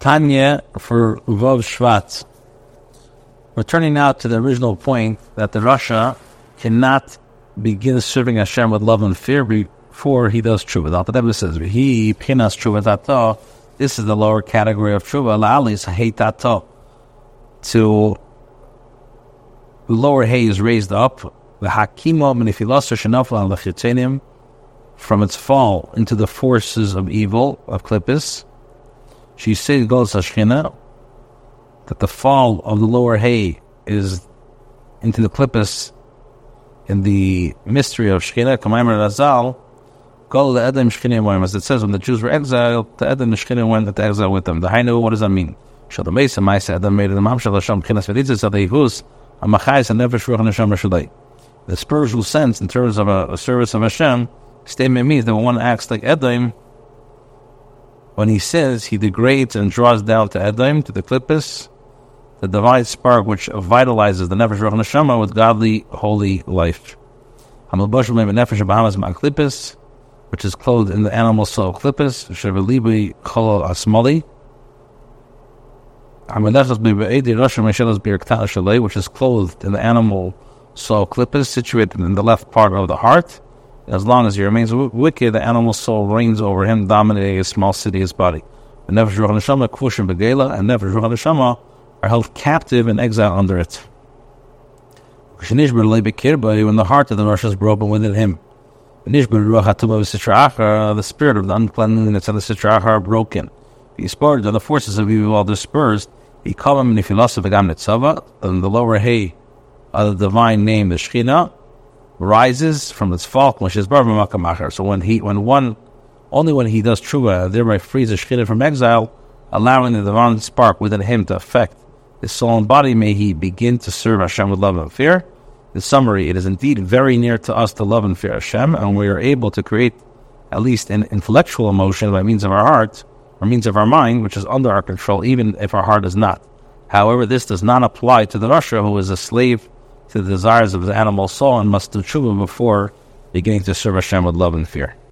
Tanya for Vav Shvat. Returning now to the original point that the Rasha cannot begin serving Hashem with love and fear before he does tshuva. The Rebbe says, "He pinas tshuva tato." This is the lower category of tshuva. La'alis hate tato. To the lower hay is raised up. The hakimo menifilaser shenafla al from its fall into the forces of evil of klippus. She says goes Hashchina that the fall of the lower hay is into the klippus in the mystery of Shechina, Kamaimer Razal, Go the Edom Shechina as it says when the Jews were exiled, the Edom Shechina went into exile with them. The Hainu, what does that mean? Shal the Mesa, Maisa, Edom made the Mamshal Hashem, Chinas Veditzis, Adei Hus, Amachais, and Nefesh Ruach Hashem Rashalei. The spiritual sense in terms of a, a service of Hashem, statement means that one acts like Edom, when he says he degrades and draws down to Edom, to the Klippus, the divine spark which vitalizes the Nefesh Ruach Neshama with godly, holy life. Nefesh which is clothed in the animal soul Klippus, Shevelibi Kolo Asmali, which is clothed in the animal soul Klippus, situated in the left part of the heart. As long as he remains wicked, the animal soul reigns over him, dominating his small city, his body. And Nefesh Ruach Neshama, Kushim Begela, and Nefesh Ruach are held captive and exiled under it. When the heart of the Rasha is broken within him, the spirit of the uncleanliness of the Sitra are broken. The sport of the forces of evil are dispersed. The column in philosophy and the lower hay of the divine name, the Shechina, rises from its Makamacher. So when he, when one, only when he does tshuva, thereby frees the Shechina from exile, allowing the divine spark within him to affect his soul and body, may he begin to serve Hashem with love and fear. In summary, it is indeed very near to us to love and fear Hashem, and we are able to create at least an intellectual emotion by means of our heart, or means of our mind, which is under our control, even if our heart is not. However, this does not apply to the Rasha who is a slave to the desires of the animal soul and must do tshuva before beginning to serve Hashem with love and fear.